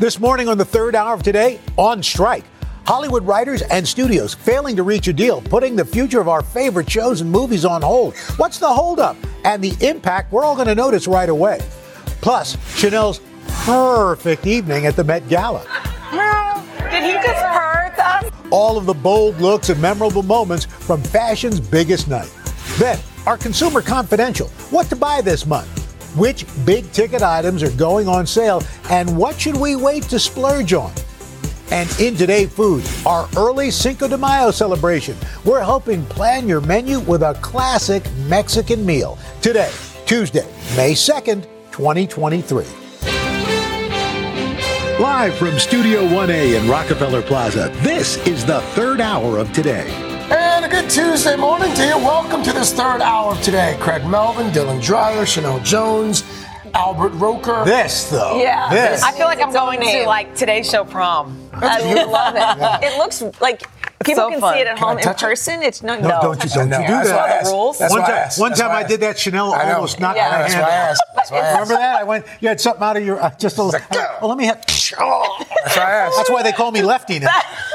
This morning on the third hour of today, on strike. Hollywood writers and studios failing to reach a deal, putting the future of our favorite shows and movies on hold. What's the holdup and the impact we're all going to notice right away? Plus, Sheinelle's perfect evening at the Met Gala. Did he just hurt us? All of the bold looks and memorable moments from fashion's biggest night. Then, our consumer confidential what to buy this month. Which big ticket items are going on sale, and what should we wait to splurge on? And in today food, our early Cinco de Mayo celebration. We're helping plan your menu with a classic Mexican meal. Today, Tuesday, May 2nd, 2023. Live from Studio 1A in Rockefeller Plaza, this is the third hour of today. And a good Tuesday morning to you. Welcome to this third hour of today. Craig Melvin, Dylan Dreyer, Sheinelle Jones, Albert Roker. This, though. Yeah. This. I feel like I'm going to name. like today's show prom. I love it. It looks like people so can fun. see it at Can home in touch it? person. It's no, No, no. don't you, don't you do That's why that. rules. That's one why I time, one time why I did that. Sheinelle I almost knocked Yeah. my That's hand why I off. asked. That's why I asked. Remember that? I went, you had something out of your, uh, just a little. like, "Go." well, let me have. That's why I asked. That's why they call me Lefty now.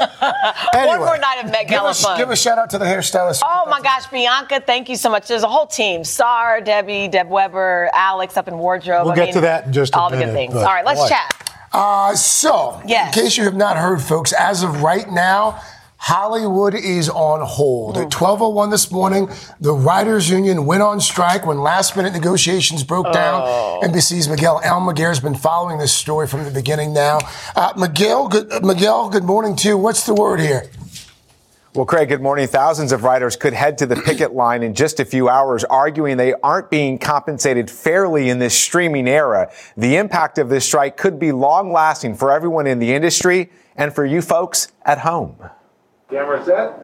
One more night of Met Give Gala a, fun. give a shout out to the hairstylist. Oh my gosh, Bianca, thank you so much. There's a whole team. Sar, Debbie, Deb Weber, Alex up in wardrobe. We'll I get mean, to that in just a all the good things. All right, let's boy. chat. Uh, so, Yes. in case you have not heard, folks, as of right now, Hollywood is on hold. At 12:01 this morning, the writers' union went on strike when last-minute negotiations broke down. NBC's Miguel Almaguer has been following this story from the beginning. Now, uh, Miguel, good, uh, Miguel, good morning to you. What's the word here? Well, Craig, good morning. Thousands of writers could head to the picket line in just a few hours, arguing they aren't being compensated fairly in this streaming era. The impact of this strike could be long lasting for everyone in the industry and for you folks at home. Camera set.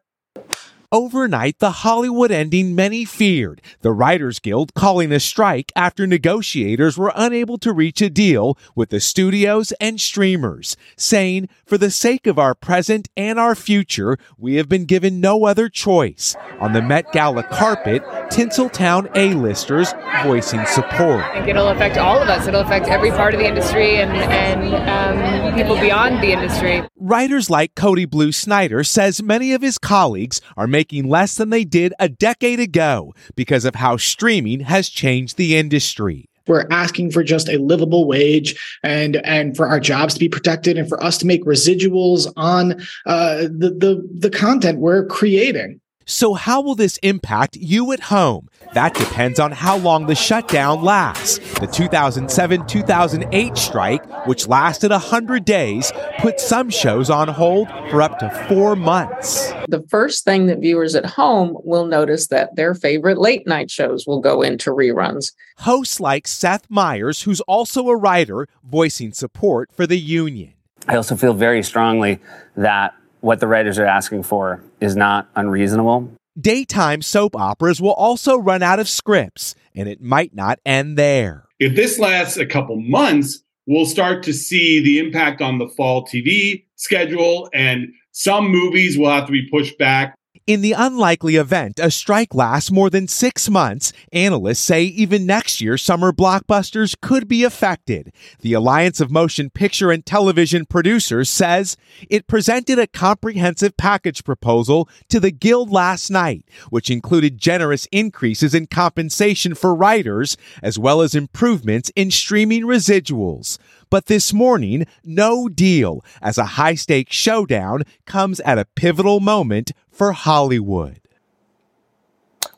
Overnight, the Hollywood ending many feared, the Writers Guild calling a strike after negotiators were unable to reach a deal with the studios and streamers, saying, For the sake of our present and our future, we have been given no other choice. On the Met Gala carpet, Tinseltown A-listers voicing support. I think it'll affect all of us. It'll affect every part of the industry and, and um, people beyond the industry. Writers like Cody Blue Snyder says many of his colleagues are making less than they did a decade ago because of how streaming has changed the industry. We're asking for just a livable wage and and for our jobs to be protected and for us to make residuals on uh, the the the content we're creating. So, how will this impact you at home? That depends on how long the shutdown lasts. The 2007 2008 strike, which lasted 100 days, put some shows on hold for up to four months. The first thing that viewers at home will notice that their favorite late night shows will go into reruns. Hosts like Seth Meyers, who's also a writer, voicing support for the union. I also feel very strongly that what the writers are asking for is not unreasonable. Daytime soap operas will also run out of scripts, and it might not end there. If this lasts a couple months, we'll start to see the impact on the fall TV schedule, and some movies will have to be pushed back. In the unlikely event a strike lasts more than six months, analysts say even next year summer blockbusters could be affected. The Alliance of Motion Picture and Television Producers says it presented a comprehensive package proposal to the Guild last night, which included generous increases in compensation for writers, as well as improvements in streaming residuals. But this morning, no deal, as a high stakes showdown comes at a pivotal moment for Hollywood.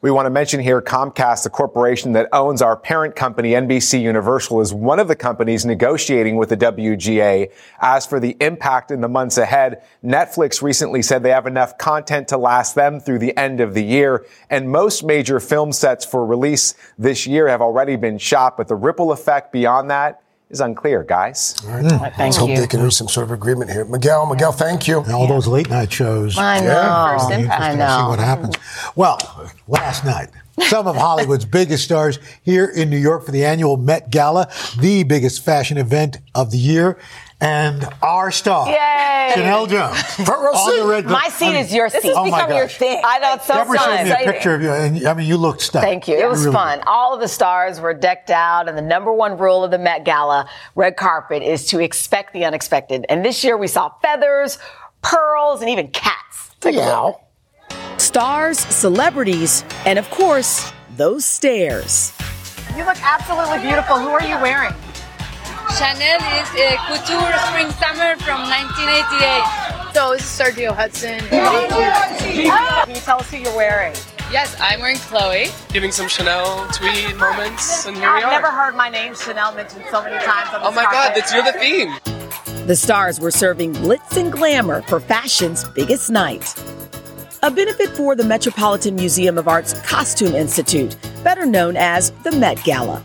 We want to mention here Comcast, the corporation that owns our parent company, NBC Universal, is one of the companies negotiating with the WGA. As for the impact in the months ahead, Netflix recently said they have enough content to last them through the end of the year. And most major film sets for release this year have already been shot, but the ripple effect beyond that is unclear, guys. All right. Thank Let's hope they can reach some sort of agreement here. Miguel, Miguel, thank you. And all those late night shows. I know. Yeah. First I know. see what happens. Well, last night, some of Hollywood's biggest stars here in New York for the annual Met Gala, the biggest fashion event of the year. And our star, Yay. Sheinelle Jones, Front row on seat. the red My seat is your seat. This has Oh, my become your thing. I know it's so Deborah fun. showed me a picture of you, and I mean, you looked stunning. Thank you. It was really fun. All of the stars were decked out, and the number one rule of the Met Gala red carpet is to expect the unexpected. And this year we saw feathers, pearls, and even cats. Take a. Stars, celebrities, and of course, those stairs. You look absolutely beautiful. Who are you wearing? Chanel is a couture spring summer from 1988. So this is Sergio Hudson. Can you tell us who you're wearing? Yes, I'm wearing Chloe. Giving some Chanel tweed moments, and here we I've are. never heard my name Chanel mentioned so many times on oh my God, that's you're the theme. The stars were serving glitz and glamour for fashion's biggest night. A benefit for the Metropolitan Museum of Art's Costume Institute, better known as the Met Gala.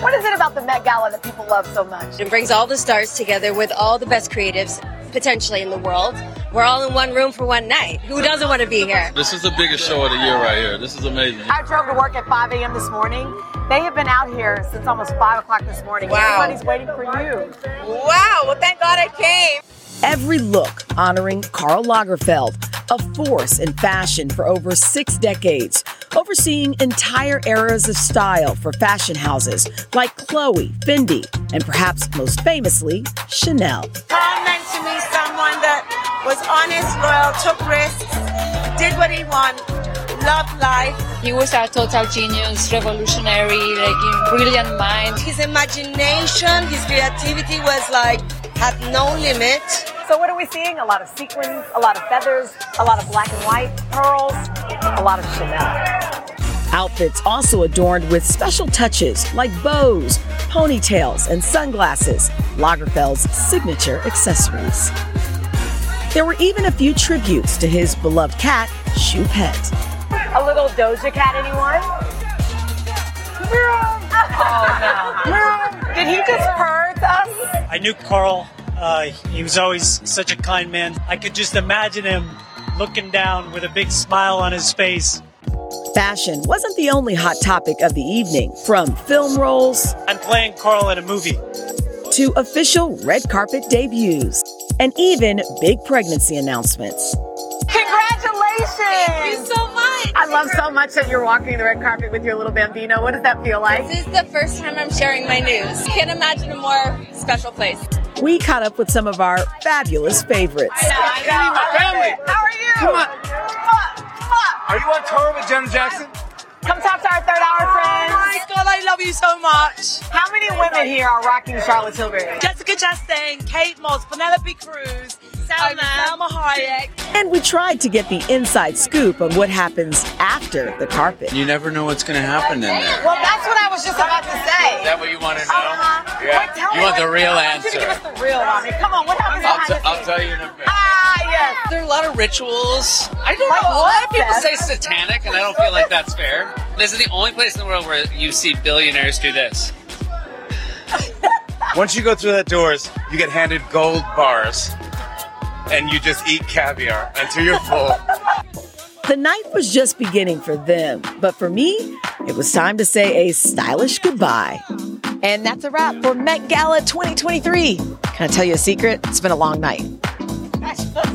What is it about the Met Gala that people love so much? It brings all the stars together with all the best creatives potentially in the world. We're all in one room for one night. Who doesn't want to be here? This is the biggest show of the year right here. This is amazing. I drove to work at 5 a.m. this morning. They have been out here since almost 5 o'clock this morning. Wow. Everybody's waiting for you. Wow, well, thank God I came. Every look honoring Karl Lagerfeld, a force in fashion for over six decades, overseeing entire eras of style for fashion houses like Chloe, Fendi, and perhaps most famously, Chanel. Karl meant to me someone that was honest, loyal, took risks, did what he wanted, loved life. He was a total genius, revolutionary, like a brilliant mind. His imagination, his creativity was like, had no limit. So what are we seeing? A lot of sequins, a lot of feathers, a lot of black and white, pearls, a lot of Chanel. Outfits also adorned with special touches like bows, ponytails, and sunglasses, Lagerfeld's signature accessories. There were even a few tributes to his beloved cat, Choupette. A little Doja Cat, anyone? Oh no. Did he just purr to us? I knew Karl. Uh, he was always such a kind man. I could just imagine him looking down with a big smile on his face. Fashion wasn't the only hot topic of the evening, from film roles I'm playing Karl in a movie. to official red carpet debuts, and even big pregnancy announcements. Congratulations! Thank you so much. I love so much that you're walking the red carpet with your little bambino. What does that feel like? This is the first time I'm sharing my news. Can't imagine a more special place. We caught up with some of our fabulous favorites. I know. my family. How are you? Come on. Are you on tour with Janet Jackson? Come talk to our third hour oh friends. Oh my God, I love you so much. How many women here are rocking Charlotte Tilbury? Jessica Chastain, Kate Moss, Penelope Cruz, Salma, Salma Hayek. And we tried to get the inside scoop on what happens after the carpet. You never know what's going to happen in there. Well, that's what I was just about to say. Is that what you want to know? Uh-huh. Wait, You want the what- real I want you to answer. Give us the real one. Come on, what happens I'll, behind t- the I'll tell you in a bit. Ah, yes. There are a lot of rituals. I don't Like know. A lot of people Seth? say satanic, and I don't feel like that's fair. This is the only place in the world where you see billionaires do this. Once you go through that doors, you get handed gold bars, and you just eat caviar until you're full. The night was just beginning for them, but for me, it was time to say a stylish goodbye. And that's a wrap for Met Gala 2023. Can I tell you a secret? It's been a long night.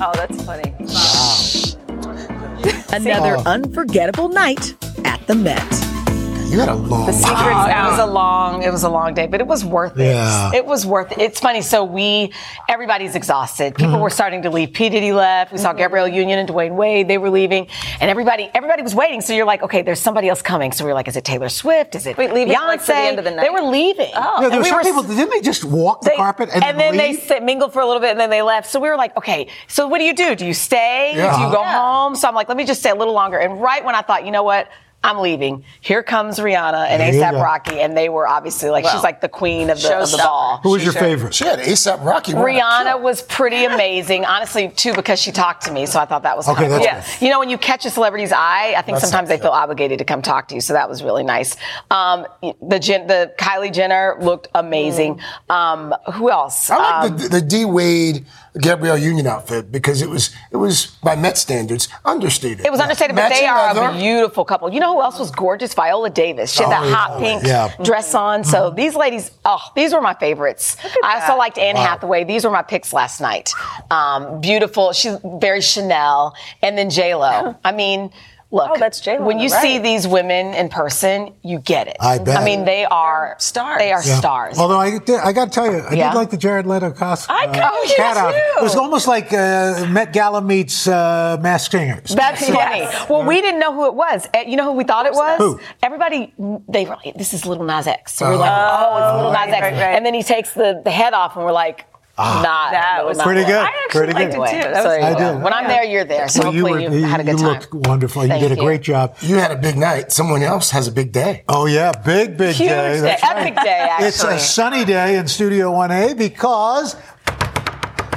Oh, that's funny. Wow. Another Wow. unforgettable night at the Met. You had a long The day. secret's out. It was a long, it was a long day, but it was worth it. Yeah. It was worth it. It's funny. So we, everybody's exhausted. People Mm-hmm. were starting to leave. P Diddy left. We saw Gabrielle Union and Dwyane Wade. They were leaving, and everybody, everybody was waiting. So you're like, okay, there's somebody else coming. So we are like, is it Taylor Swift? Is it Wait, leaving, Beyonce? like, the end of the They were leaving. Oh. Yeah, there And were we some were people. Didn't they just walk the carpet and, and then they leave? sit, mingled for a little bit and then they left. So we were like, okay, so what do you do? Do you stay? Yeah. Do you go home? So I'm like, let me just stay a little longer. And right when I thought, you know what? I'm leaving. Here comes Rihanna and ASAP. Rocky, and they were obviously like Well, she's like the queen of the, of the ball. Who was She your sure- favorite? She had ASAP Rocky. Rihanna was pretty amazing, honestly, too, because she talked to me. So I thought that was Okay, kind of that's cool. You know, when you catch a celebrity's eye, I think That's sometimes they feel obligated to come talk to you. So that was really nice. Um, the Jen, the Kylie Jenner looked amazing. Um, who else? I like Um, the, the D Wade Gabrielle Union outfit because it was it was by Met standards understated. It was understated, but they are leather. a beautiful couple. You know who else was gorgeous? Viola Davis. She had Oh, that yeah. hot pink Yeah. dress on. So these ladies, oh, these were my favorites. I also liked Anne Wow. Hathaway. These were my picks last night. Um, beautiful. She's very Chanel. And then J Lo. I mean. Look, Oh, that's J.Lo, when you right. see these women in person, you get it. I bet. I mean, they are stars. They are Yeah. stars. Although I, did- I got to tell you, I Yeah? did like the Jared Leto costume. I uh, do cat too. It was almost like uh, Met Gala meets uh, Masked Singers. That's funny. Well, we didn't know who it was. Eh, You know who we thought it was? Who? Everybody, they were like, this is Lil Nas X. So we're Oh. like, oh, it's Lil Nas Right, X. right, right. And then he takes the, the head off and we're like, Ah. not. That was Nas Pretty X. good. I actually Pretty liked good. it too. That So was there I did. When I'm there, you're there. So Well, you, were, you, had a good you time. looked wonderful. You did a you. great job. You had a big night. Someone else has a big day. Oh yeah, big big Huge day. day. Epic right. day, It's a sunny day in Studio 1A because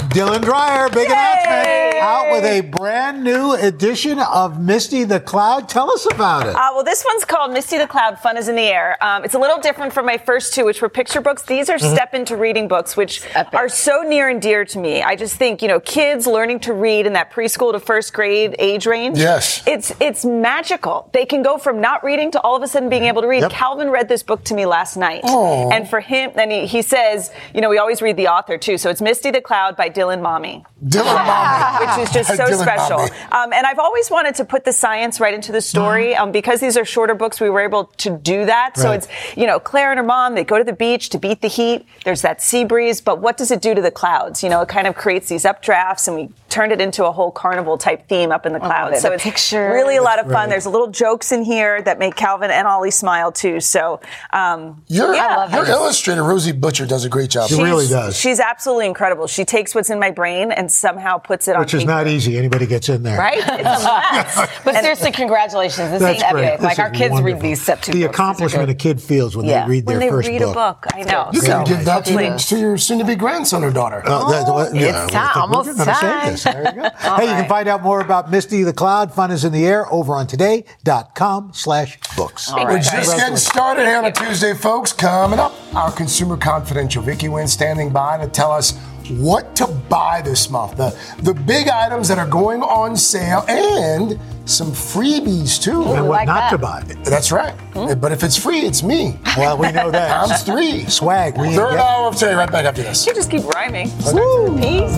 Dylan Dreyer, big announcement, out with a brand new edition of Misty the Cloud. Tell us about it. Uh, well, this one's called Misty the Cloud, Fun is in the Air. Um, it's a little different from my first two, which were picture books. These are Mm-hmm. step into reading books, which are so near and dear to me. I just think, you know, kids learning to read in that preschool to first grade age range. Yes. It's, it's magical. They can go from not reading to all of a sudden being able to read. Yep. Calvin read this book to me last night. Aw. And for him, and he, he says, you know, we always read the author too. So it's Misty the Cloud by Dylan Mommy. Dylan Mommy. which is just so Dylan special. Um, and I've always wanted to put the science right into the story. Um, because these are shorter books, we were able to do that. So it's, you know, Claire and her mom, they go to the beach to beat the heat. There's that sea breeze, but what does it do to the clouds? You know, it kind of creates these updrafts and we turned it into a whole carnival type theme up in the clouds. it. So The it's picture. really a lot of fun. right. There's little jokes in here that make Calvin and Ollie smile too. So, um, Your, yeah. your illustrator, Rosie Butcher, does a great job. She really does. She's absolutely incredible. She takes what's in my brain and somehow puts it on Which is paper. not easy. Anybody gets in there. Right? It's a mess. But seriously, congratulations. This That's is epic. great. This Like our kids wonderful. read these step two The books. Accomplishment a kid feels when Yeah. they read when their they first read a book. I know. You So- can give that to, Please. to your soon-to-be grandson or daughter. Uh, that- what- yeah, it's time. Almost time. This. There you go. All hey, you can find out more about Misty the Cloud. Fun is in the air over on today.com slash books. We're just getting started here on a Tuesday, folks. Coming up, our consumer confidential. Vicky Nguyen standing by to tell us what to buy this month. The, the big items that are going on sale and some freebies too. And what like not that. to buy. That's right. Hmm? But if it's free, it's me. Well, we know that. Times three. Swag. We ain't Third hour of today, right back after this. You just keep rhyming. Woo. Peas,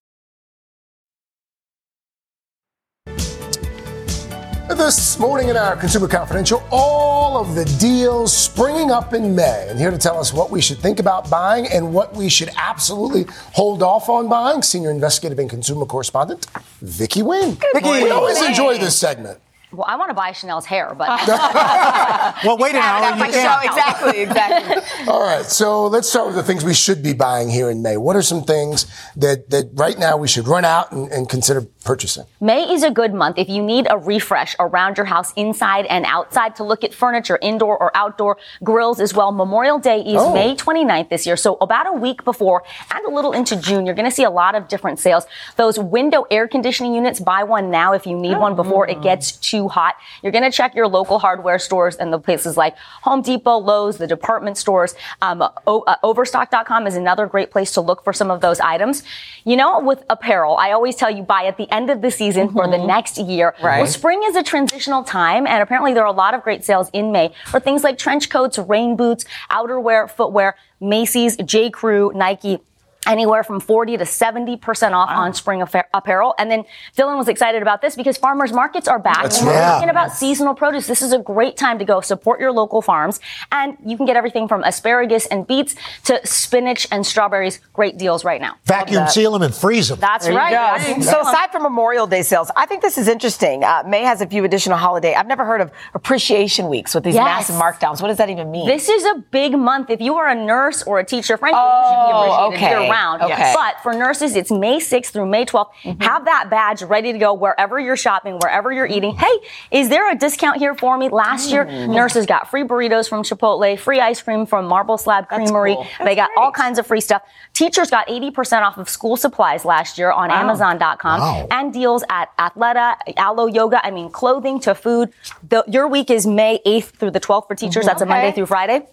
This morning in our Consumer Confidential, all of the deals springing up in May. And here to tell us what we should think about buying and what we should absolutely hold off on buying, senior investigative and consumer correspondent, Vicky Nguyen. Vicky, we always morning. enjoy this segment. Well, I want to buy Sheinelle's hair, but. well, wait an hour. You can't. Exactly, exactly. All right, so let's start with the things we should be buying here in May. What are some things that, that right now we should run out and, and consider purchasing? May is a good month if you need a refresh around your house, inside and outside, to look at furniture, indoor or outdoor grills as well. Memorial Day is Oh. May 29th this year, so about a week before and a little into June, you're going to see a lot of different sales. Those window air conditioning units, buy one now if you need one before it gets too hot. You're going to check your local hardware stores and the places like Home Depot, Lowe's, the department stores. Um, o- uh, Overstock.com is another great place to look for some of those items. You know, with apparel, I always tell you buy at the end of the season for the mm-hmm. next year. Right. Well, spring is a transitional time, and apparently there are a lot of great sales in May for things like trench coats, rain boots, outerwear, footwear, Macy's, J. Crew, Nike. Anywhere from 40 to 70% off on spring affa- apparel. And then Dylan was excited about this because farmers markets are back. That's and we're right. talking about seasonal produce. This is a great time to go support your local farms. And you can get everything from asparagus and beets to spinach and strawberries. Great deals right now. Vacuum seal them and freeze them. That's There right. go. So aside from Memorial Day sales, I think this is interesting. Uh, May has a few additional holiday. I've never heard of appreciation weeks with these Yes. massive markdowns. What does that even mean? This is a big month. If you are a nurse or a teacher, frankly, you Oh, should be appreciated okay. Year round. Okay. But for nurses, it's May 6th through May 12th. Have that badge ready to go wherever you're shopping, wherever you're eating. Hey, is there a discount here for me? Last year, Mm. nurses got free burritos from Chipotle, free ice cream from Marble Slab Creamery. cool. They got all kinds of free stuff. Teachers got 80% off of school supplies last year on Wow. Amazon.com Wow. and deals at Athleta, Alo Yoga. I mean, clothing to food. The, your week is May 8th through the 12th for teachers. Mhm. That's a Monday through Friday.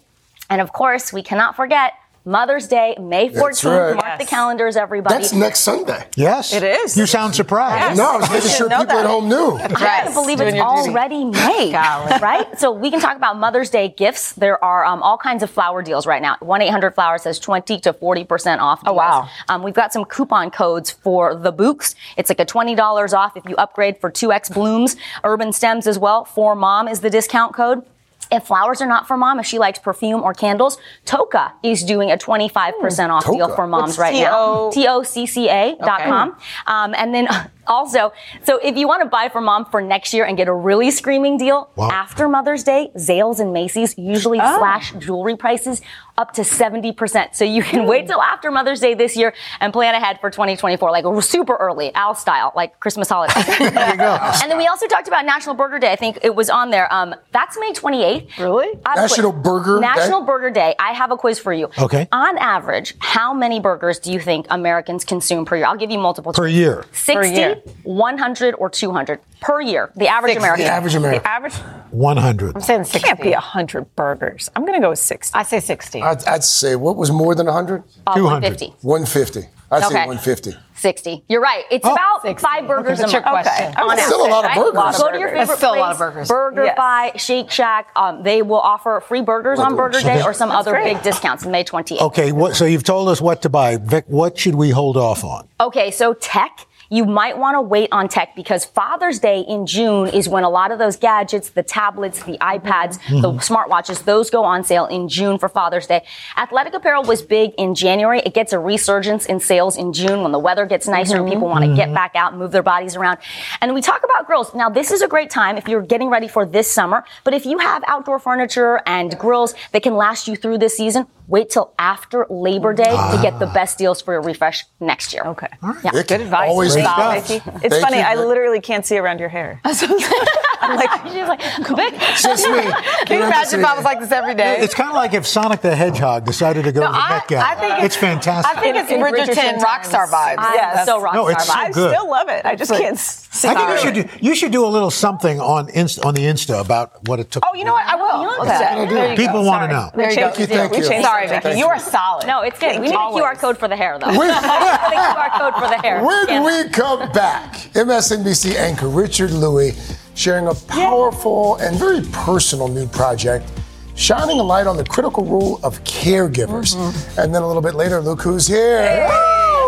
And of course, we cannot forget Mother's Day, May 14th. Right. Mark the calendars, everybody. That's next Sunday. Yes. It is. You sound surprised. No, I was making sure people at home knew. I can't believe it's already May, right? So we can talk about Mother's Day gifts. There are um, all kinds of flower deals right now. 1-800-Flowers has 20 to 40% off. Oh, wow. Um, we've got some coupon codes for the Bouqs. It's like a $20 off if you upgrade for 2X Blooms. Urban Stems as well. For Mom is the discount code. If flowers are not for mom, if she likes perfume or candles, Tocca is doing a 25% off deal for moms What's right now. T-O- T-O-C-C-A dot com. Um, and then also, so if you want to buy for mom for next year and get a really screaming deal, after Mother's Day, Zales and Macy's usually Oh. slash jewelry prices up to 70%. So you can wait till after Mother's Day this year and plan ahead for 2024, like super early, Al style, like Christmas holiday. there you go. And then we also talked about National Burger Day. I think it was on there. Um, that's May 28th. Really? National Burger Day? National Burger Day. I have a quiz for you. Okay. On average, how many burgers do you think Americans consume per year? I'll give you multiple. Per choices. year. 60, 100, or 200 per year. The average American. The average American. The average. 100. I'm saying 60. can't be 100 burgers. I'm going to go with 60. I say 60. I'd, I'd say what was more than 100? Uh, 150. 150. I'd say 150. 60. You're right. It's Oh. about five burgers That's a month. question. On That's still a average, lot of right? burgers. Go to your That's favorite still a lot of burgers. Burger Yes. Fi, Shake Shack. Um, they will offer free burgers on Burger Day or some That's other great. big discounts May 28th. Okay, what, so you've told us what to buy. Vic, what should we hold off on? Okay, so tech. You might want to wait on tech because Father's Day in June is when a lot of those gadgets, the tablets, the iPads, the Mhm. smartwatches, those go on sale in June for Father's Day. Athletic apparel was big in January. It gets a resurgence in sales in June when the weather gets nicer and Mhm. people want to get Mhm. back out and move their bodies around. And we talk about grills. Now, this is a great time if you're getting ready for this summer, but if you have outdoor furniture and grills that can last you through this season, wait till after Labor Day to get the ah. best deals for your refresh next year. Okay. Yeah. Vic, Good advice. always Thank good. Vicky. It's Thank funny. you, I literally can't see around your hair. I'm like, she's like, Vic. Just me. Can you imagine if I was like this every day? It's kind of like if Sonic the Hedgehog decided to go to the Met Gala. I think it's fantastic. I think it's Bridgerton, rock star vibes. I- yes. so rock No, it's star so I good. still love it. I just can't. see I think you should do, you should do a little something on Insta, on the Insta about what it took. Oh, you know what? I will. You okay. do that. People want to know. There you go. Thank you, thank you. Sorry, Vicki. You are solid. No, it's good. We need Always. a QR code for the hair, though. When- the QR code for the hair. When Yeah. we come back, MSNBC anchor Richard Lui sharing a powerful and very personal new project, shining a light on the critical role of caregivers. Mm-hmm. And then a little bit later, look who's here.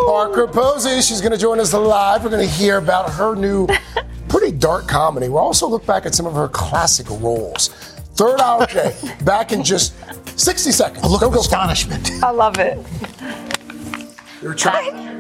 Parker Posey. She's going to join us live. We're going to hear about her new, pretty dark comedy. We'll also look back at some of her classic roles. Third hour today, back in just 60 seconds. A look Don't of go astonishment. I love it. You're trying.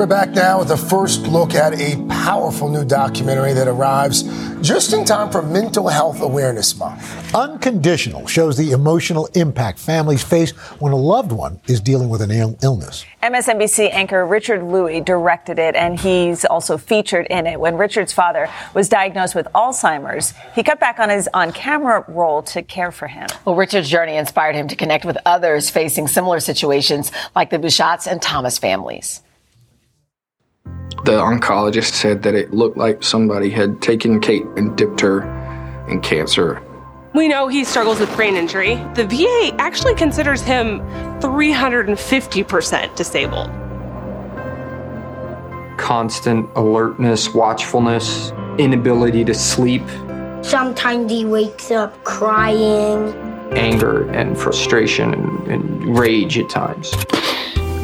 We're back now with a first look at a powerful new documentary that arrives just in time for Mental Health Awareness Month. Unconditional shows the emotional impact families face when a loved one is dealing with an Ill- illness. MSNBC anchor Richard Lui directed it, and he's also featured in it. When Richard's father was diagnosed with Alzheimer's, he cut back on his on-camera role to care for him. Well, Richard's journey inspired him to connect with others facing similar situations like the Bouchats and Thomas families. The oncologist said that it looked like somebody had taken Kate and dipped her in cancer. We know he struggles with brain injury. The VA actually considers him 350% disabled. Constant alertness, watchfulness, inability to sleep, Sometimes he wakes up crying. anger and frustration and, and rage at times.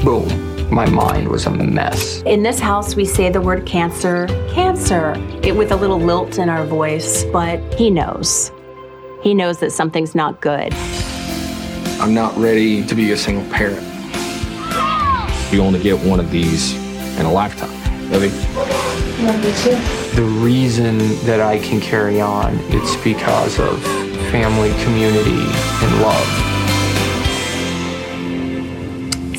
Boom. My mind was a mess. In this house, we say the word cancer, cancer, it with a little lilt in our voice, but he knows. He knows that something's not good. I'm not ready to be a single parent. You only get one of these in a lifetime. Really? The reason that I can carry on, it's because of family, community, and love.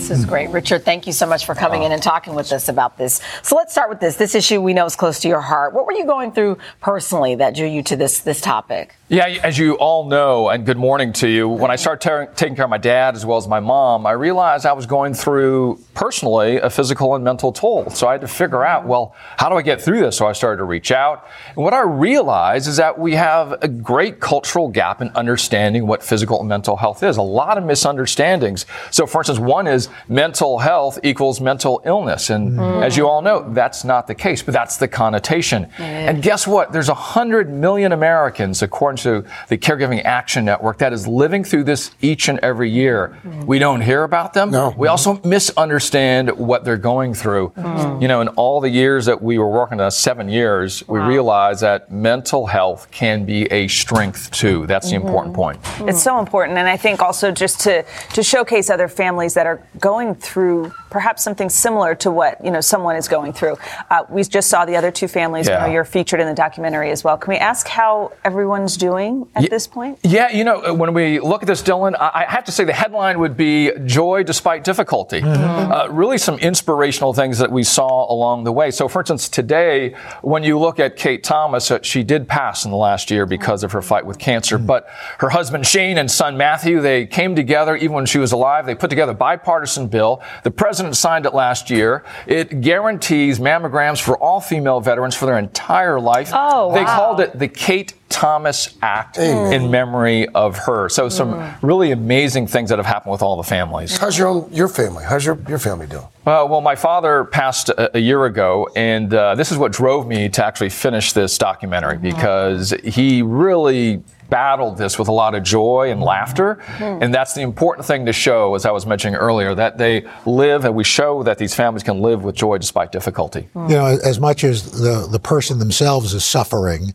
This is great. Richard, thank you so much for coming in and talking with us about this. So let's start with this. This issue we know is close to your heart. What were you going through personally that drew you to this this topic? Yeah, as you all know, and good morning to you. When I started tar- taking care of my dad as well as my mom, I realized I was going through personally a physical and mental toll. So I had to figure out, well, how do I get through this? So I started to reach out. And what I realized is that we have a great cultural gap in understanding what physical and mental health is. A lot of misunderstandings. So, for instance, one is mental health equals mental illness. And Mm. as you all know, that's not the case, but that's the connotation. And guess what? There's 100 million Americans, according to the Caregiving Action Network, that is living through this each and every year. We don't hear about them. No. We also misunderstand what they're going through. Mm. You know, in all the years that we were working on seven years, we realized that mental health can be a strength too. That's the important point. It's so important, and I think also just to to showcase other families that are going through perhaps something similar to what you know someone is going through. Uh, we just saw the other two families. Yeah. You know, you're featured in the documentary as well. Can we ask how everyone's doing at this point? Yeah, you know, when we look at this, Dylan, I I have to say the headline would be Joy Despite Difficulty. Uh, really, some inspirational things that we saw along the way. So, for instance, today, when you look at Kate Thomas, uh, she did pass in the last year because of her fight with cancer, but her husband Shane and son Matthew, they came together even when she was alive. They put together a bipartisan bill. The president signed it last year. It guarantees mammograms for all female veterans for their entire life. Oh, They wow. called it the Kate Thomas Act Amen. in memory of her. So some really amazing things that have happened with all the families. How's your own, your family? How's your, your family doing? Uh, well, my father passed a, a year ago, and uh, this is what drove me to actually finish this documentary because he really battled this with a lot of joy and laughter. And that's the important thing to show, as I was mentioning earlier, that they live and we show that these families can live with joy despite difficulty. You know, as much as the the person themselves is suffering,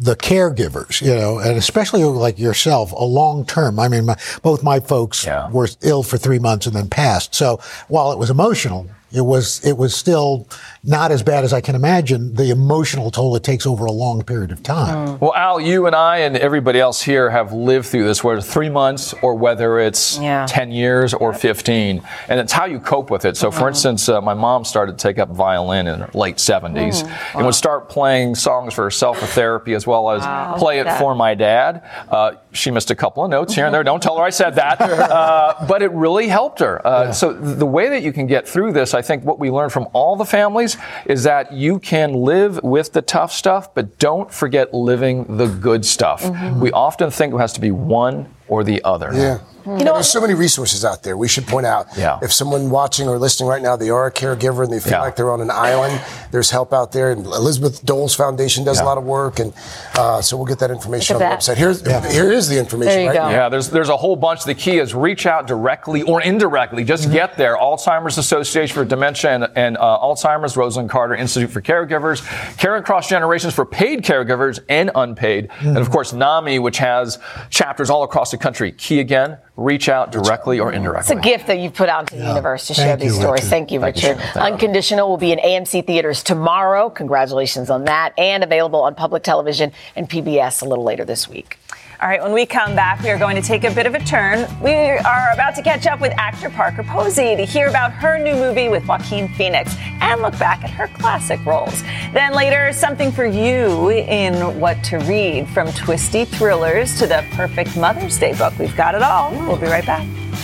the caregivers, you know, and especially like yourself, a long term. I mean, my, both my folks were ill for three months and then passed. So while it was emotional, it was it was still not as bad as I can imagine the emotional toll it takes over a long period of time. Well, Al, you and I and everybody else here have lived through this, whether three months or whether it's Yeah. 10 years or 15. And it's how you cope with it. So, for instance, uh, my mom started to take up violin in her late 70s and would start playing songs for herself for therapy as well as Wow. play it That- for my dad. Uh, she missed a couple of notes here and there. Don't tell her I said that. Uh, but it really helped her. Uh, So, the way that you can get through this, I think what we learned from all the families is that you can live with the tough stuff, but don't forget living the good stuff. Mm-hmm. We often think it has to be one or the other. Yeah. You know, there's so many resources out there. We should point out. Yeah. If someone watching or listening right now, they are a caregiver and they feel yeah. like they're on an island, there's help out there. And Elizabeth Doles Foundation does yeah. a lot of work, and uh, so we'll get that information on the website. Here's yeah. here is the information. There you right go. Yeah, there's there's a whole bunch. The key is reach out directly or indirectly. Just mm-hmm. get there. Alzheimer's Association for Dementia and, and uh, Alzheimer's, Rosalynn Carter Institute for Caregivers, Caring Across Generations for paid caregivers and unpaid, mm-hmm. and of course NAMI, which has chapters all across the country. Key again, reach out directly or indirectly. It's a gift that you've put out to the yeah. universe to share these stories. Richard. Thank you, Thank Richard. You, Unconditional will be in AMC theaters tomorrow. Congratulations on that. And available on public television and PBS a little later this week. All right, when we come back, we are going to take a bit of a turn. We are about to catch up with actor Parker Posey to hear about her new movie with Joaquin Phoenix and look back at her classic roles. Then later, something for you in what to read from twisty thrillers to the perfect Mother's Day book. We've got it all. We'll be right back.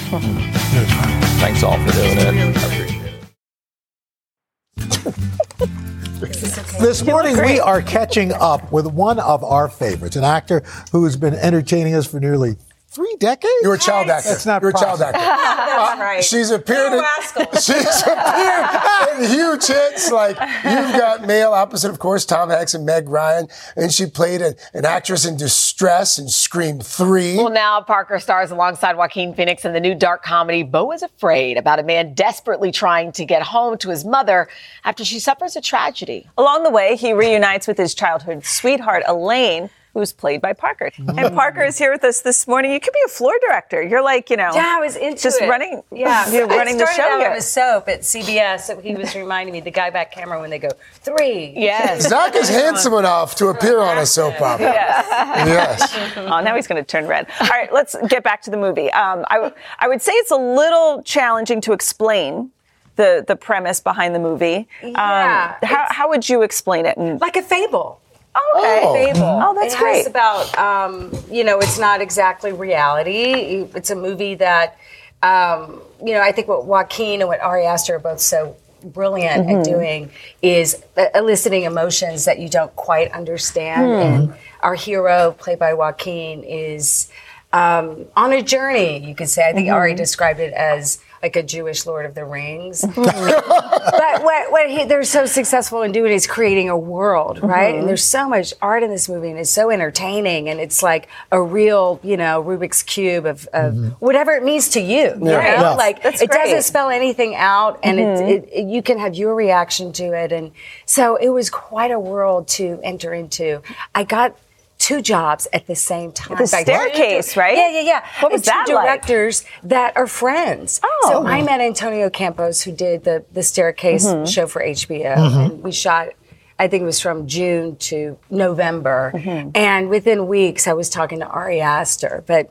Thanks all for doing it. This morning, we are catching up with one of our favorites, an actor who's been entertaining us for nearly three decades. You're a child actor. That's not You're a child actor. That's uh, right. She's appeared in, she's appeared in huge hits like You've Got Mail, opposite, of course, Tom Hanks and Meg Ryan. And she played a, an actress in distress in Scream 3. Well, now Parker stars alongside Joaquin Phoenix in the new dark comedy Beau is Afraid about a man desperately trying to get home to his mother after she suffers a tragedy. Along the way, he reunites with his childhood sweetheart, Elaine who's played by Parker. Mm. And Parker is here with us this morning. You could be a floor director. You're like, you know, yeah, I was into just it. running, yeah, you're running the show out here. On a soap at CBS. So he was reminding me the guy back camera when they go three. Yes, Zach is handsome enough to appear on a soap opera. Yes, yes. oh, now he's going to turn red. All right, let's get back to the movie. Um, I, w- I would say it's a little challenging to explain the the premise behind the movie. Yeah, um, how, how would you explain it? like a fable. Okay. Oh, fable. Oh, that's it great. It's about, um, you know, it's not exactly reality. It's a movie that, um, you know, I think what Joaquin and what Ari Aster are both so brilliant Mm-hmm. at doing is eliciting emotions that you don't quite understand. Hmm. And our hero, played by Joaquin, is um, on a journey, you could say. I think Ari Mm-hmm. described it as like a Jewish Lord of the Rings. but what, what he, they're so successful in doing is creating a world, right? Mm-hmm. And there's so much art in this movie, and it's so entertaining, and it's like a real, you know, Rubik's cube of, of whatever it means to you. you know? Yeah. Like That's it great. doesn't spell anything out, and Mhm. it, it, you can have your reaction to it, and so it was quite a world to enter into. I got. Two jobs at the same time. The By two staircase, di- right? Yeah, yeah, yeah. What was And two that like? directors that are friends. Oh. So I met Antonio Campos, who did the the Staircase Mhm. show for HBO, Mhm. and we shot. I think it was from June to November, Mhm. and within weeks, I was talking to Ari Aster, but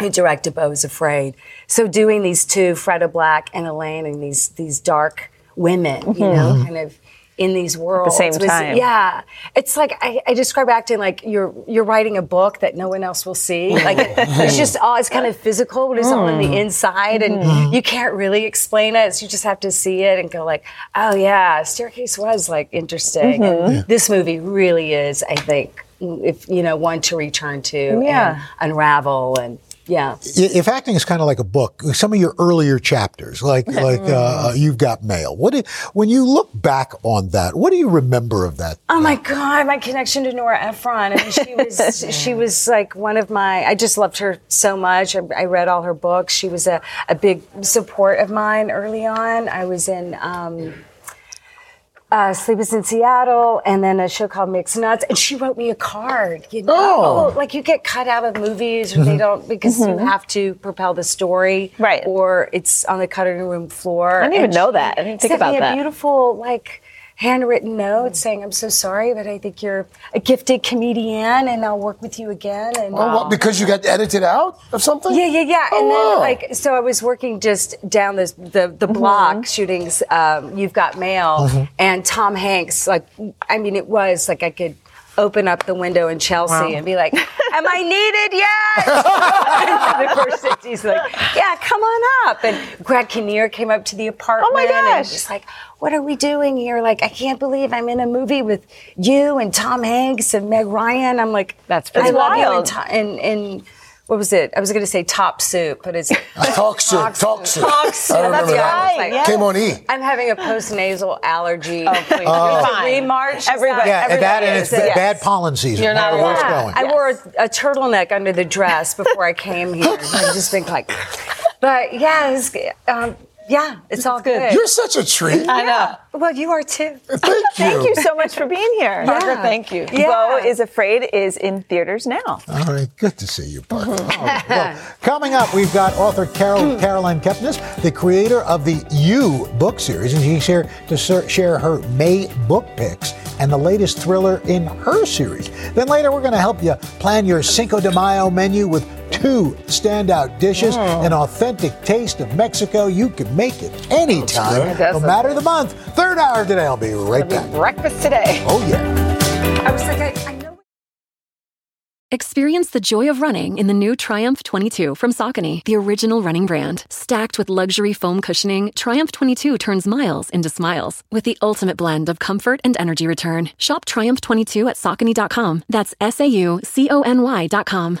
who directed Beau is Afraid. So doing these two, Freda Black and Elaine, and these these dark women, you know, Mhm. kind of in these worlds. same was- time. yeah, it's like I, I describe acting like you're you're writing a book that no one else will see. Like it, it's just all it's kind of physical, but it's all on the Mm. inside, and Mhm. you can't really explain it. So you just have to see it and go like, oh yeah, Staircase was like interesting. Mhm. Yeah. this movie really is, I think, if you know, one to return to Yeah. and unravel and yeah. If acting is kind of like a book, some of your earlier chapters, like like uh, you've got mail. What do, when you look back on that? What do you remember of that? Oh my God, my connection to Nora Ephron. I mean, she was she was like one of my. I just loved her so much. I, I read all her books. She was a, a big support of mine early on. I was in. Um, uh, Sleepless in Seattle, and then a show called Mixed Nuts, and she wrote me a card. You know, Oh. like you get cut out of movies, or they Mhm. don't because you Mhm. have to propel the story, right? Or it's on the cutting room floor. I didn't even know that. I didn't think about me that. A beautiful like handwritten note saying, "I'm so sorry, but I think you're a gifted comedian, and I'll work with you again." And Oh, what, because you got edited out of something? yeah, yeah, yeah. Oh, and then wow. like so I was working just down this the the block shootings. um, You've Got Mail Mm-hmm. and Tom Hanks like I mean it was like I could open up the window in Chelsea wow. and be like, "Am I needed yet?" the first six, he's like, "Yeah, come on up." And Greg Kinnear came up to the apartment. Oh my gosh! And just like, "What are we doing here? Like, I can't believe I'm in a movie with you and Tom Hanks and Meg Ryan." I'm like, "That's pretty wild." And, and, and what was it? I was going to say top soup, but it's talk soup. Talk, talk soup. Talk soup. I remember That's that. Like, yes. Came on E. I'm having a post nasal allergy. Oh, please. Uh, Remarch. Everybody. Yeah, everybody that and it's yes. bad pollen season. You're not where yeah. going. I yes. wore a, a, turtleneck under the dress before I came here. I've just been like, but yeah, was, um, yeah, it's all good. You're such a treat. I know. Well, you are too. Thank you. thank you so much for being here. Yeah. Parker, thank you. Yeah. Beau is Afraid is in theaters now. All right, good to see you, Parker. Mm-hmm. right, well, coming up, we've got author Carol, mm. Caroline Kepnes, the creator of the You book series, and she's here to share her May book picks and the latest thriller in her series. Then later, we're going to help you plan your Cinco de Mayo menu with two standout dishes, oh. an authentic taste of Mexico. You can make it anytime, no matter the month. Third hour today. I'll be right It'll back. Be breakfast today. Oh, yeah. I was like, I, I know. Experience the joy of running in the new Triumph 22 from Saucony, the original running brand. Stacked with luxury foam cushioning, Triumph 22 turns miles into smiles with the ultimate blend of comfort and energy return. Shop Triumph 22 at Saucony.com. That's S A U C O N Y.com.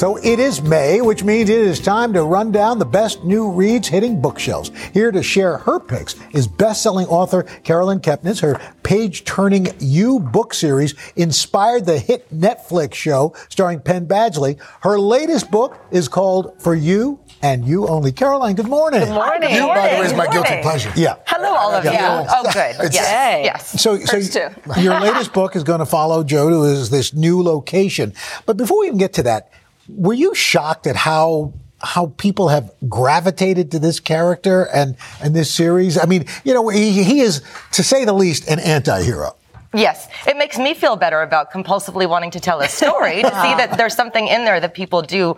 So it is May, which means it is time to run down the best new reads hitting bookshelves. Here to share her picks is best-selling author Caroline Kepnes. Her page-turning You book series inspired the hit Netflix show starring Penn Badgley. Her latest book is called For You and You Only. Caroline, good morning. Good morning. You, by the way, is my guilty pleasure. Yeah. Hello, all of yeah. you. Oh, good. yes. yes. So, so your latest book is going to follow Joe to this new location. But before we even get to that, were you shocked at how how people have gravitated to this character and and this series? I mean, you know, he, he is to say the least an anti-hero. Yes, it makes me feel better about compulsively wanting to tell a story to see that there's something in there that people do.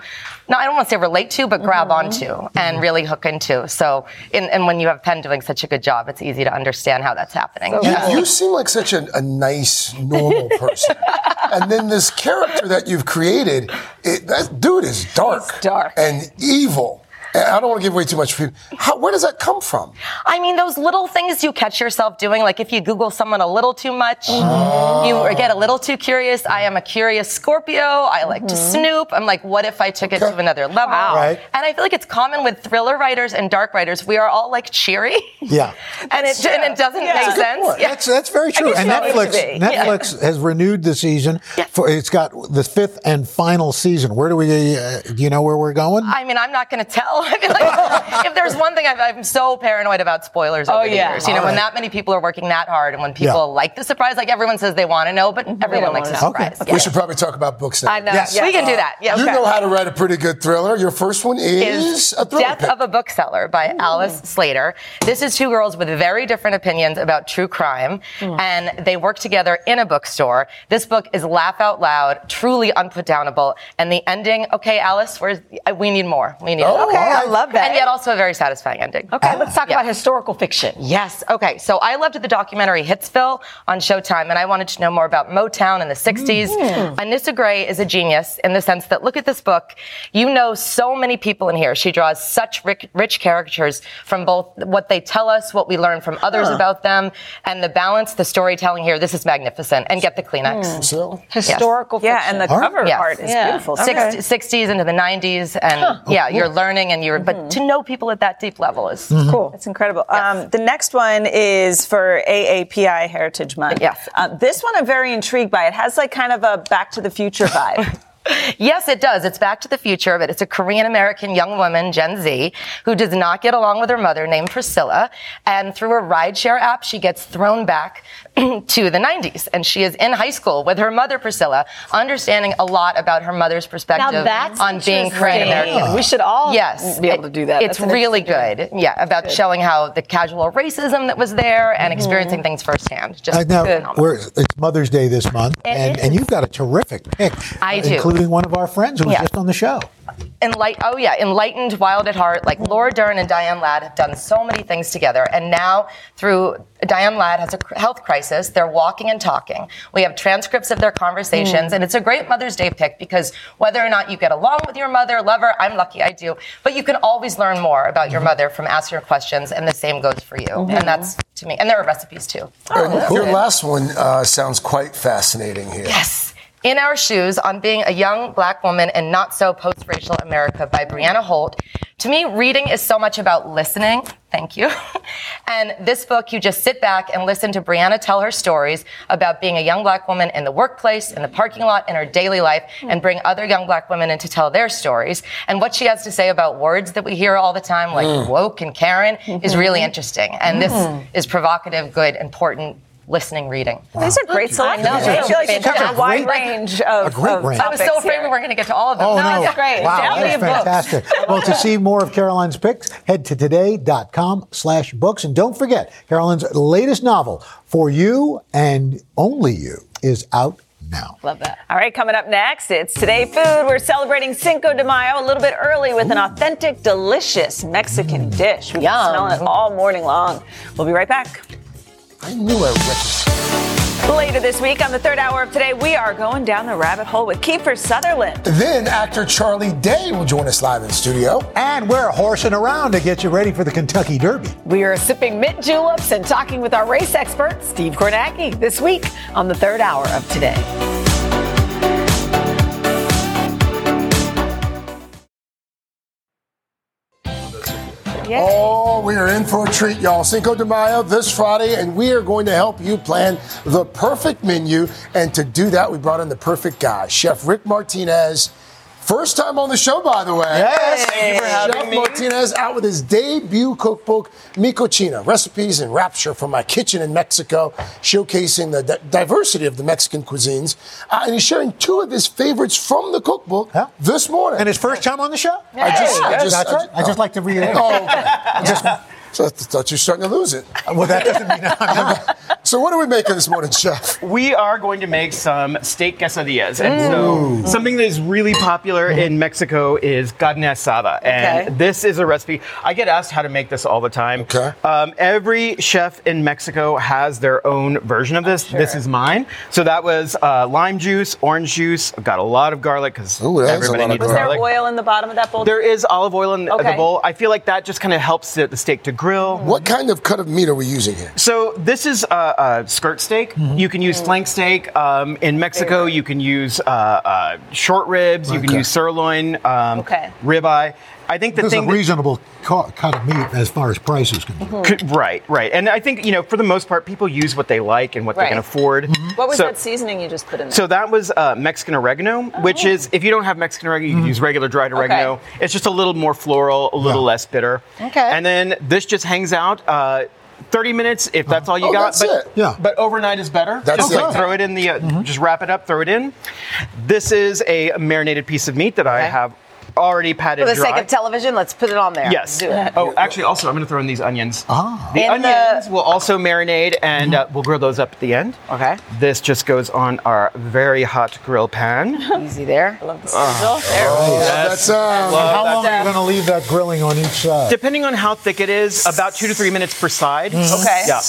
No, I don't want to say relate to, but grab mm-hmm. onto and really hook into. So, in, and when you have Penn doing such a good job, it's easy to understand how that's happening. You, you seem like such a, a nice, normal person, and then this character that you've created, it, that dude is dark, dark, and evil. I don't want to give away too much for you. How, where does that come from? I mean, those little things you catch yourself doing, like if you Google someone a little too much, oh. you get a little too curious. I am a curious Scorpio. I like mm-hmm. to snoop. I'm like, what if I took okay. it to another level? Wow. Right. And I feel like it's common with thriller writers and dark writers. We are all like cheery. Yeah. and, it, and it doesn't yeah. make sense. Yeah. That's, that's very true. And Netflix, Netflix yeah. has renewed the season. For, it's got the fifth and final season. Where do we, uh, do you know where we're going? I mean, I'm not going to tell. I feel like if there's one thing i am so paranoid about spoilers over oh, the yeah. years. You know, right. when that many people are working that hard and when people yeah. like the surprise, like everyone says they want to know, but everyone likes a surprise. Okay. Yeah. We should probably talk about books now. I know. Yes. We can do that. Yeah, okay. You know how to write a pretty good thriller. Your first one is, is a Death pick. of a Bookseller by Ooh. Alice Slater. This is two girls with very different opinions about true crime, mm. and they work together in a bookstore. This book is laugh out loud, truly unputdownable, and the ending, okay, Alice, where's, we need more. We need oh, more. Okay, I love that. And yet also a very satisfying ending. Okay, let's talk yeah. about historical fiction. Yes. Okay. So I loved the documentary Hitsville on Showtime, and I wanted to know more about Motown in the 60s. Mm. Anissa Gray is a genius in the sense that look at this book. You know so many people in here. She draws such rich, rich caricatures from both what they tell us, what we learn from others huh. about them, and the balance, the storytelling here. This is magnificent. And get the Kleenex. Mm. So historical yes. Yeah, and the cover yes. art is yeah. beautiful. Okay. 60s into the 90s, and huh. yeah, you're learning, and you're. Mm-hmm. But to know people at that that deep level is mm-hmm. cool. It's incredible. Yes. Um, the next one is for AAPI Heritage Month. Yes. Uh, this one I'm very intrigued by. It has like kind of a Back to the Future vibe. Yes, it does. It's Back to the Future, but it's a Korean American young woman, Gen Z, who does not get along with her mother named Priscilla. And through a rideshare app, she gets thrown back to the 90s. And she is in high school with her mother, Priscilla, understanding a lot about her mother's perspective on being Korean American. We should all yes, be able to do that. It's That's really good. Yeah, about Good. showing how the casual racism that was there and experiencing things firsthand. Just Uh, now, we're, it's Mother's Day this month, and, and you've got a terrific pick, I uh, do. including one of our friends who was Yeah. just on the show. Enlight- oh yeah, enlightened, wild at heart. Like Laura Dern and Diane Ladd have done so many things together, and now through Diane Ladd has a cr- health crisis. They're walking and talking. We have transcripts of their conversations, Mm. and it's a great Mother's Day pick because whether or not you get along with your mother, love her, I'm lucky I do, but you can always learn more about your mother from asking her questions, and the same goes for you. Mhm. And that's to me, and there are recipes too. And your last one uh, sounds quite fascinating here. Yes. In Our Shoes on Being a Young Black Woman in Not So Post Racial America by Brianna Holt. To me, reading is so much about listening. Thank you. And this book, you just sit back and listen to Brianna tell her stories about being a young black woman in the workplace, in the parking lot, in her daily life, and bring other young black women in to tell their stories. And what she has to say about words that we hear all the time, like Mm. woke and Karen, is really interesting. And this Mm. is provocative, good, important listening reading. These are great selections. I know. I feel like you Fantastic. have a wide range of, a great of range. I was so afraid here. we weren't going to get to all of them. Oh, no. it's great. Wow, that's fantastic. well, to see more of Caroline's picks, head to today.com slash books. And don't forget, Caroline's latest novel, For You and Only You, is out now. Love that. All right, coming up next, it's Today Food. We're celebrating Cinco de Mayo a little bit early with an authentic, delicious Mexican dish. We've been Yum. smelling it all morning long. We'll be right back. I knew I recognized. Later this week on the third hour of Today, we are going down the rabbit hole with Kiefer Sutherland. Then actor Charlie Day will join us live in studio. And we're horsing around to get you ready for the Kentucky Derby. We are sipping mint juleps and talking with our race expert, Steve Kornacki, this week on the third hour of Today. Oh, we are in for a treat, y'all. Cinco de Mayo this Friday, and we are going to help you plan the perfect menu. And to do that, we brought in the perfect guy, Chef Rick Martinez. First time on the show, by the way. Yes, thank you for having Chef me. Martinez out with his debut cookbook, Mi Cocina, Recipes in Rapture from My Kitchen in Mexico, showcasing the di- diversity of the Mexican cuisines. Uh, and he's sharing two of his favorites from the cookbook this morning. And his first time on the show? I just, I just, that's I right. I just like to read it. Oh, okay. I just, so I thought you were starting to lose it. Well, that doesn't mean I'm not. So what are we making this morning, Chef? We are going to make some steak quesadillas. And Ooh. so something that is really popular in Mexico is carne asada. And Okay. this is a recipe. I get asked how to make this all the time. Okay. Um, every chef in Mexico has their own version of this. This is mine. So that was uh, lime juice, orange juice. I've got a lot of garlic because that is a everybody lot of needs Was there garlic. oil in the bottom of that bowl? There is olive oil in Okay. the bowl. I feel like that just kind of helps the, the steak to grill. What kind of cut of meat are we using here? So this is a, a skirt steak. You can use flank steak. Um, in Mexico, you can use uh, uh, short ribs. You can use sirloin, um, Okay. ribeye. I think the This is a thing. that- reasonable cu- cut of meat as far as prices can go. Could- right, right, and I think you know for the most part, people use what they like and what they can afford. What was So- that seasoning you just put in there? So that was uh, Mexican oregano, which is if you don't have Mexican oregano, you can use regular dried oregano. It's just a little more floral, a little less bitter. Okay. And then this just hangs out. Uh, 30 minutes if that's all you Oh, got. that's but, it. Yeah. but overnight is better. That's just it. like throw it in the, uh, just wrap it up, throw it in. This is a marinated piece of meat that I have already patted For the dry. sake of television, let's put it on there. Yes. Do it. Oh, actually, also, I'm going to throw in these onions. Ah. The In the- onions will also marinate, and uh, we'll grill those up at the end. Okay. This just goes on our very hot grill pan. Easy there. I love the sizzle. There. Oh, that sound. How long are you going to leave that grilling on each side? Depending on how thick it is, about two to three minutes per side. Okay. Yeah.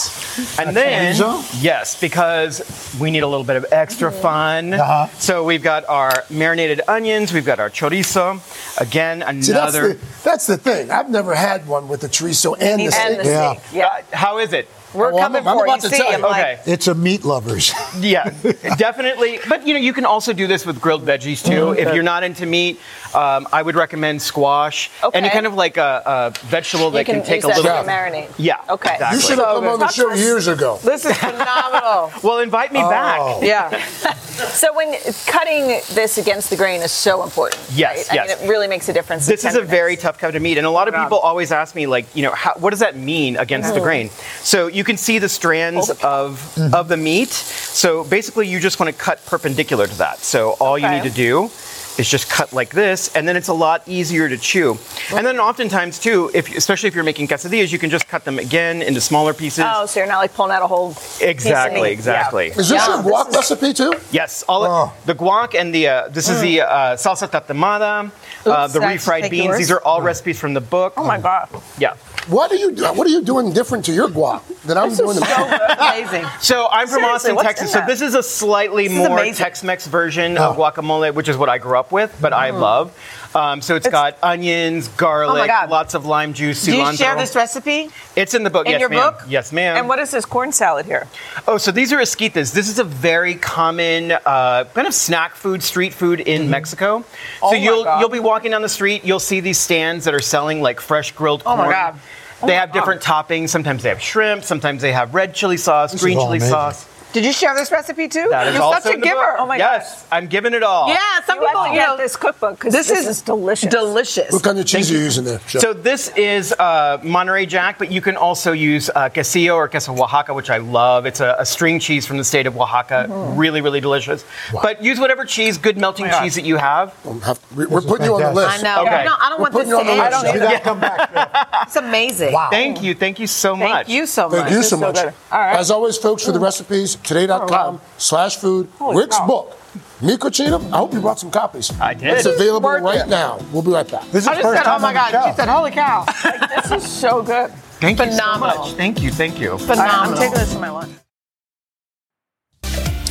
And then, chorizo? yes, because we need a little bit of extra fun. Uh-huh. So we've got our marinated onions, we've got our chorizo. Again, See, that's another. the, that's the thing. I've never had one with the chorizo and the And steak. the Yeah. steak. Yeah. Uh, how is it? We're Well, coming I'm for about you. to See, tell you. Okay. It's a meat lovers. Yeah, definitely. But you know, you can also do this with grilled veggies too. Mm-hmm. If you're not into meat, um, I would recommend squash. Any kind of like a, a vegetable that can can, take use a that little. to marinate. Yeah. Okay. Exactly. You should have come on the show years ago. this is phenomenal. Well, invite me Oh. back. Yeah. so when cutting this against the grain is so important. Yes, right? yes. I mean, it really makes a difference. This is a very tough cut of meat, and a lot of Oh, people always ask me, like, you know, how, what does that mean against the Mm. grain? So you can see the strands of Mm-hmm. of the meat. So basically, you just want to cut perpendicular to that. So all you need to do is just cut like this, and then it's a lot easier to chew. And then oftentimes too, if especially if you're making quesadillas, you can just cut them again into smaller pieces. Oh, so you're not like pulling out a whole piece of Exactly, meat. exactly. Yeah. Is this Yeah, your guac recipe too? Yes, all of the guac and the uh, this is the uh, salsa tatemada, uh, the refried beans. yours? These are all recipes from the book. Oh my god. Yeah. What are you do- What are you doing different to your guac that I'm doing? to mine? Amazing. So I'm from Seriously, Austin, Texas. So this is a slightly is more amazing. Tex-Mex version of oh. guacamole, which is what I grew up with, but I oh. love. Um, so it's got onions, garlic, God. lots of lime juice, Do cilantro. you share this recipe? It's in the book. in yes, your ma'am. book? Yes, ma'am. And what is this corn salad here? Oh, so these are esquites. This is a very common uh, kind of snack food, street food in Mexico. Oh so my you'll God. you'll be walking down the street, you'll see these stands that are selling like fresh grilled Oh my God. They have different toppings. Sometimes they have shrimp. Sometimes they have red chili sauce, This green chili amazing. sauce. Did you share this recipe too? That is You're also such a giver. book. Oh my yes, I'm giving it all. Yeah, some You people, you get know, this cookbook because this, this, is, is delicious. delicious. What kind of cheese are you using there? Chef? So this is uh, Monterey Jack, but you can also use uh, quesillo or queso Oaxaca, which I love. It's a, a string cheese from the state of Oaxaca. Mm-hmm. Really, really delicious. But use whatever cheese, good melting Oh cheese that you have. I'm have- we- we're is putting you on the list. I know. Okay. No, I don't We're want this to end. I don't You gotta come back. It's amazing. Wow. Thank you. Thank you so much. Thank you so much. Thank you so much. All right. As always, folks, for the recipes, today.com oh, slash food, Rick's cow. book. Mi Cocina, I hope you brought some copies. I did. It's available Worth right it. now. We'll be right back. This is I the just first said, oh time my on the God. show. She said, holy cow. this is so good. Thank you so much. Thank you. Thank you. All right, Phenomenal. I'm taking this for my lunch.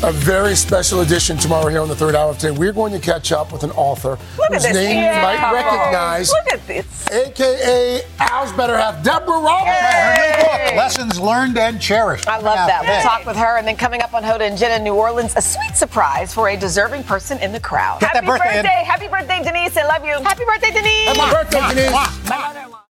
A very special edition tomorrow here on the third hour of today. We're going to catch up with an author Look at whose this name you might couple. recognize, Look at this. aka Al's better half, Deborah Roberts. Her new book, Lessons Learned and Cherished. I love that. We'll talk with her. And then coming up on Hoda and Jen in New Orleans, a sweet surprise for a deserving person in the crowd. Get that Happy birthday birthday. Happy birthday, Denise. I love you. Happy birthday, Denise. Happy birthday, Denise.